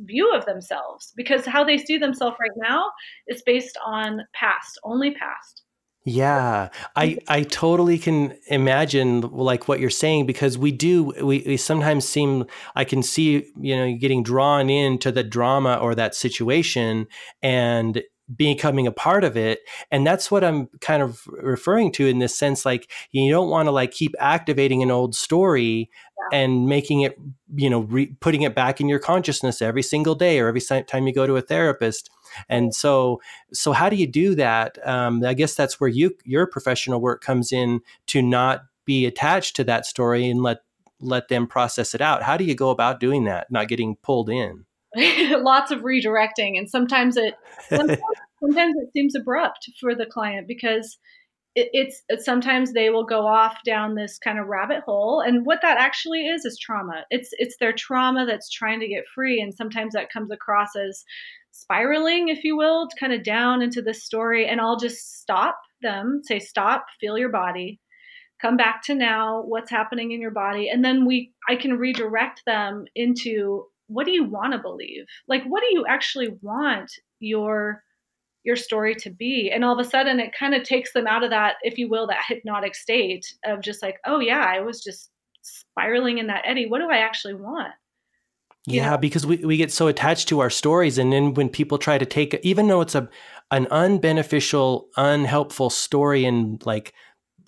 view of themselves because how they see themselves right now is based on past, only past. Yeah, I mm-hmm. I totally can imagine like what you're saying because we do we, we sometimes seem I can see you know getting drawn into the drama or that situation and becoming a part of it. And that's what i'm kind of referring to in this sense like you don't want to like keep activating an old story yeah. and making it you know re- putting it back in your consciousness every single day or every time you go to a therapist. And so so how do you do that? Um, i guess that's where you your professional work comes in to not be attached to that story and let let them process it out. How do you go about doing that not getting pulled in lots of redirecting and sometimes it sometimes, sometimes, it seems abrupt for the client because it, it's, it's sometimes they will go off down this kind of rabbit hole and what that actually is is trauma. It's it's their trauma that's trying to get free and sometimes that comes across as spiraling if you will kind of down into this story and i'll just stop them say stop feel your body come back to now what's happening in your body and then we i can redirect them into what do you want to believe? Like, what do you actually want your your story to be? And all of a sudden, it kind of takes them out of that, if you will, that hypnotic state of just like, oh yeah, I was just spiraling in that eddy. What do I actually want? Yeah, because we, we get so attached to our stories. And then when people try to take, even though it's a, an unbeneficial, unhelpful story and like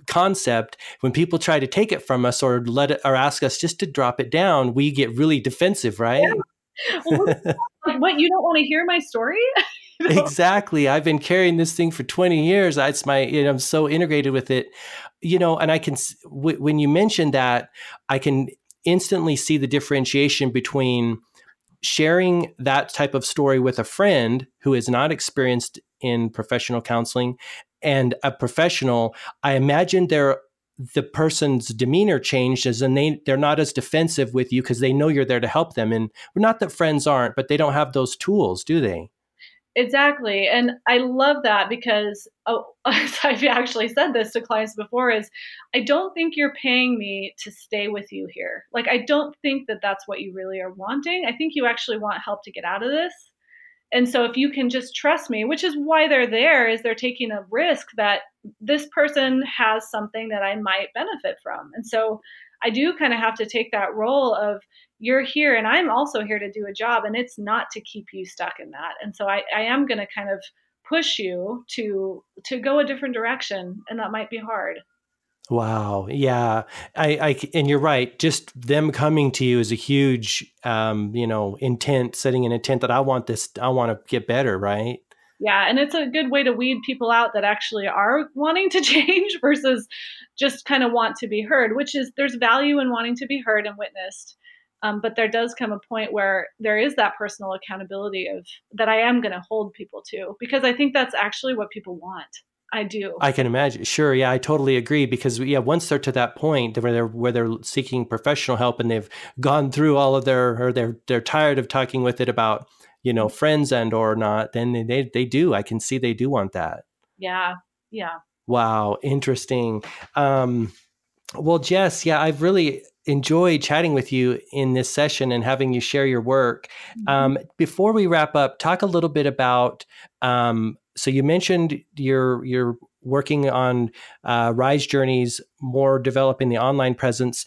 concept, when people try to take it from us or let it or ask us just to drop it down, we get really defensive, right? Yeah. Well, what you don't want to hear my story? you know? Exactly. I've been carrying this thing for 20 years. It's my, you know, I'm so integrated with it, you know, and I can, w- when you mentioned that, I can instantly see the differentiation between sharing that type of story with a friend who is not experienced in professional counseling and a professional, I imagine they're the person's demeanor changed as and they they're not as defensive with you because they know you're there to help them. And not that friends aren't but they don't have those tools do they? Exactly. And i love that because oh, i've actually said this to clients before is i don't think you're paying me to stay with you here. Like i don't think that that's what you really are wanting. I think you actually want help to get out of this and so if you can just trust me which is why they're there is they're taking a risk that this person has something that i might benefit from. And so i do kind of have to take that role of you're here and i'm also here to do a job and it's not to keep you stuck in that. And so i, I am going to kind of push you to to go a different direction and that might be hard Wow. Yeah. I, I, and you're right. Just them coming to you is a huge, um, you know, intent, setting an intent that I want this, I want to get better. Right. Yeah. And it's a good way to weed people out that actually are wanting to change versus just kind of want to be heard, which is there's value in wanting to be heard and witnessed. Um, but there does come a point where there is that personal accountability of that I am going to hold people to because I think that's actually what people want. I do. I can imagine. Sure, yeah, I totally agree because yeah, once they're to that point where they're where they're seeking professional help and they've gone through all of their or they're they're tired of talking with it about you know friends and or not, then they they do. I can see they do want that. Yeah, yeah. Wow, interesting. Um, well, Jess, yeah, I've really enjoyed chatting with you in this session and having you share your work. Mm-hmm. Um, before we wrap up, talk a little bit about um, so you mentioned you're you're working on uh, Rise Journeys, more developing the online presence.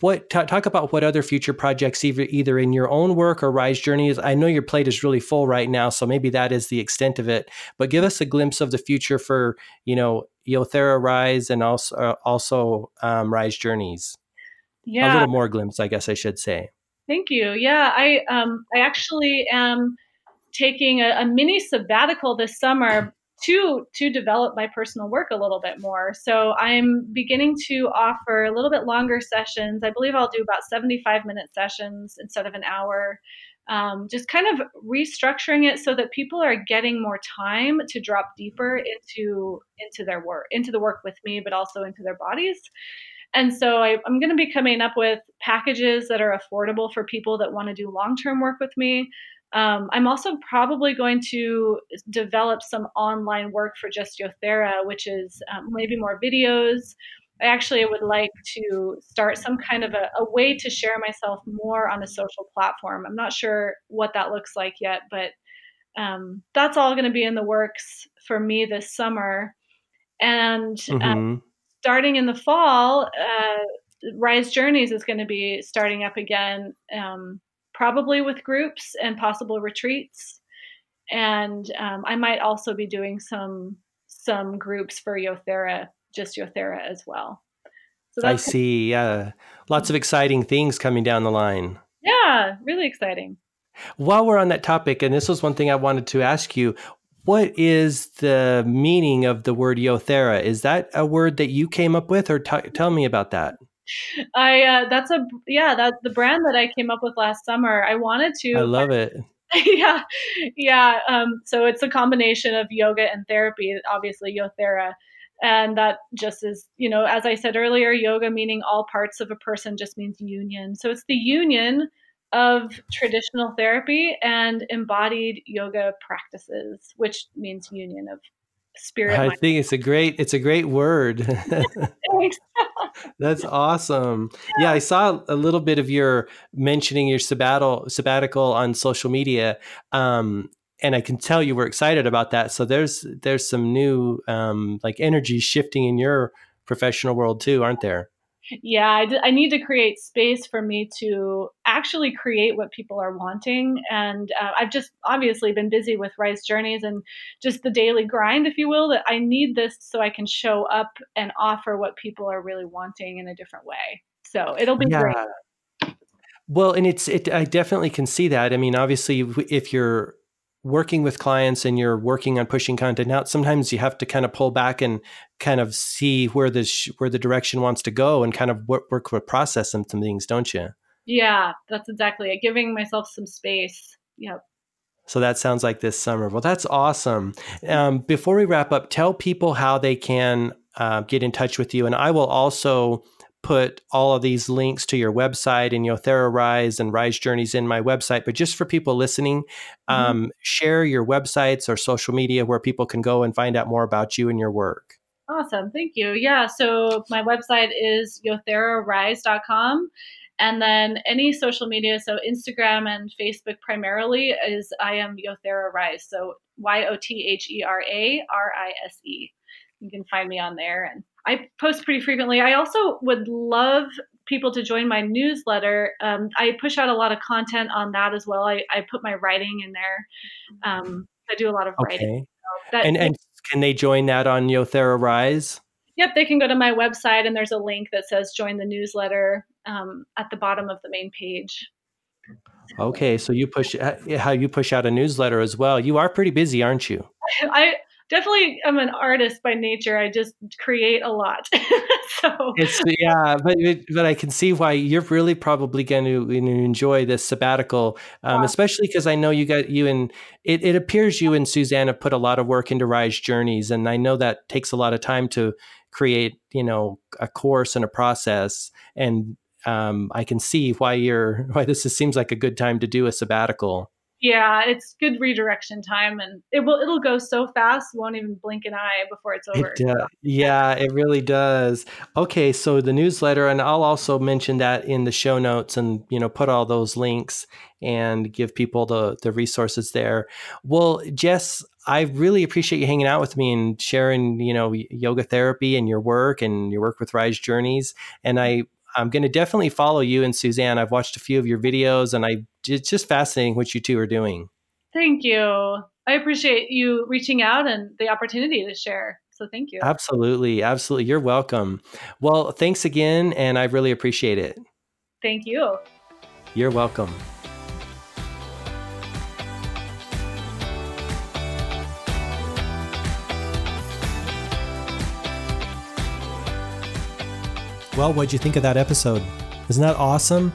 What t- talk about what other future projects, either either in your own work or Rise Journeys? I know your plate is really full right now, so maybe that is the extent of it. But give us a glimpse of the future for you know Yothera Rise and also uh, also um, Rise Journeys. Yeah, a little more glimpse, I guess I should say. Thank you. Yeah, I um, I actually am taking a, a mini sabbatical this summer to to develop my personal work a little bit more. So I'm beginning to offer a little bit longer sessions. I believe I'll do about 75 minute sessions instead of an hour. Um, just kind of restructuring it so that people are getting more time to drop deeper into into their work, into the work with me, but also into their bodies. And so I, am going to be coming up with packages that are affordable for people that want to do long term work with me, um, I'm also probably going to develop some online work for Just Yothera, which is um, maybe more videos. I actually would like to start some kind of a, a, way to share myself more on a social platform. I'm not sure what that looks like yet, but um, that's all going to be in the works for me this summer. And um, mm-hmm. starting in the fall, uh, Rise Journeys is going to be starting up again. Um, probably with groups and possible retreats. And um, I might also be doing some some groups for Yothera, just Yothera as well. So I see. Yeah, lots of exciting things coming down the line. Yeah, really exciting. While we're on that topic, and this was one thing I wanted to ask you, what is the meaning of the word Yothera? Is that a word that you came up with, or t- tell me about that? I uh, that's a yeah that's the brand that I came up with last summer. I wanted to. I love it. yeah, yeah. Um, so it's a combination of yoga and therapy. Obviously, Yothera, and that just is you know as I said earlier, yoga meaning all parts of a person just means union. So it's the union of traditional therapy and embodied yoga practices, which means union of spirit. I think it's a great it's a great word. That's awesome. Yeah. yeah. I saw a little bit of your mentioning your sabbatical sabbatical on social media. Um, and I can tell you were excited about that. So there's there's some new um, like energy shifting in your professional world too, aren't there? Yeah, I, d- I need to create space for me to actually create what people are wanting. And uh, I've just obviously been busy with Rise Journeys and just the daily grind, if you will, that I need this so I can show up and offer what people are really wanting in a different way. So it'll be yeah. great. Well, and it's it. I definitely can see that. I mean, obviously, if you're working with clients and you're working on pushing content out, sometimes you have to kind of pull back and kind of see where the sh- where the direction wants to go and kind of work, work with process some, some things, don't you? Yeah, that's exactly it. Giving myself some space. Yep. So that sounds like this summer. Well, that's awesome. Um, before we wrap up, tell people how they can uh, get in touch with you, and I will also put all of these links to your website and Yothera Rise and Rise Journeys in my website. But just for people listening, mm-hmm. um, share your websites or social media where people can go and find out more about you and your work. Awesome. Thank you. Yeah. So my website is yotherarise.com. And then any social media, so Instagram and Facebook primarily, is I am Yothera Rise. So Y O T H E R A R I S E. You can find me on there and I post pretty frequently. I also would love people to join my newsletter. Um, I push out a lot of content on that as well. I, I put my writing in there. Um, I do a lot of okay. writing. So and, and can they join that on Yothera Rise? Yep, they can go to my website and there's a link that says join the newsletter um, at the bottom of the main page. Okay, so you push how you push out a newsletter as well. You are pretty busy, aren't you? I definitely I'm an artist by nature. I just create a lot. so it's yeah, but but I can see why you're really probably going to enjoy this sabbatical, um, especially because I know you got you and it, it appears you and Suzanne have put a lot of work into Rise Journeys, and I know that takes a lot of time to create you know a course and a process and um, I can see why you're why this is, seems like a good time to do a sabbatical yeah it's good redirection time and it will it'll go so fast won't even blink an eye before it's over it, yeah it really does okay so the newsletter and i'll also mention that in the show notes and you know put all those links and give people the the resources there well jess I really appreciate you hanging out with me and sharing, you know, yoga therapy and your work and your work with Rise Journeys. And I I'm going to definitely follow you and Suzanne. I've watched a few of your videos and I it's just fascinating what you two are doing. Thank you. I appreciate you reaching out and the opportunity to share. So thank you. Absolutely. Absolutely. You're welcome. Well, thanks again and I really appreciate it. Thank you. You're welcome. Well, what'd you think of that episode? Isn't that awesome?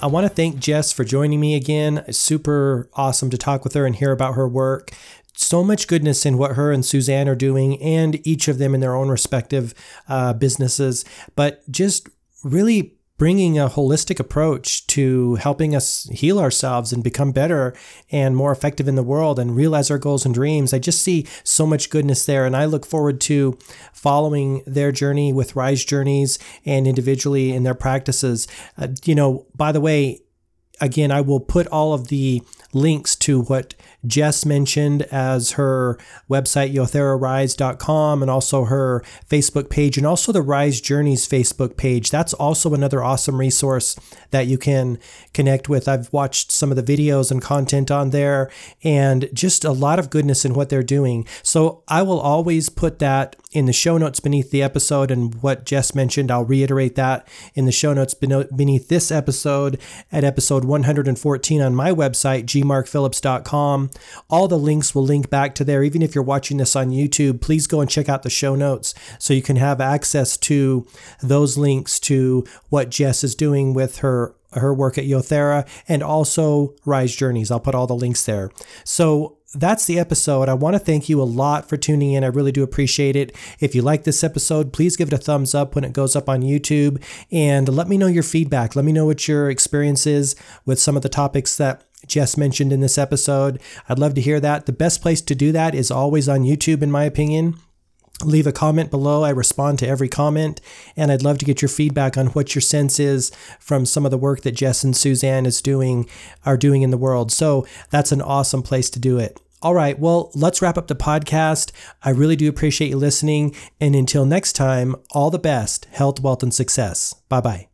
I want to thank Jess for joining me again. super awesome to talk with her and hear about her work. So much goodness in what her and Suzanne are doing, and each of them in their own respective uh, businesses. But just really bringing a holistic approach to helping us heal ourselves and become better and more effective in the world and realize our goals and dreams. I just see so much goodness there. And I look forward to following their journey with Rise Journeys and individually in their practices. Uh, you know, by the way, again, I will put all of the links to what Jess mentioned as her website, yotherarise.com, and also her Facebook page, and also the Rise Journeys Facebook page. That's also another awesome resource that you can connect with. I've watched some of the videos and content on there, and just a lot of goodness in what they're doing. So I will always put that in the show notes beneath the episode, and what Jess mentioned, I'll reiterate that in the show notes beneath this episode at episode 114 on my website, gmarkphillips.com. All the links will link back to there. Even if you're watching this on YouTube, please go and check out the show notes so you can have access to those links to what Jess is doing with her her work at Yothera and also Rise Journeys. I'll put all the links there. So that's the episode. I want to thank you a lot for tuning in. I really do appreciate it. If you like this episode, please give it a thumbs up when it goes up on YouTube and let me know your feedback. Let me know what your experience is with some of the topics that Jess mentioned in this episode. I'd love to hear that. The best place to do that is always on YouTube, in my opinion. Leave a comment below. I respond to every comment, and I'd love to get your feedback on what your sense is from some of the work that Jess and Suzanne is doing are doing in the world. So that's an awesome place to do it. All right, well, let's wrap up the podcast. I really do appreciate you listening. And until next time, all the best, health, wealth, and success. Bye bye.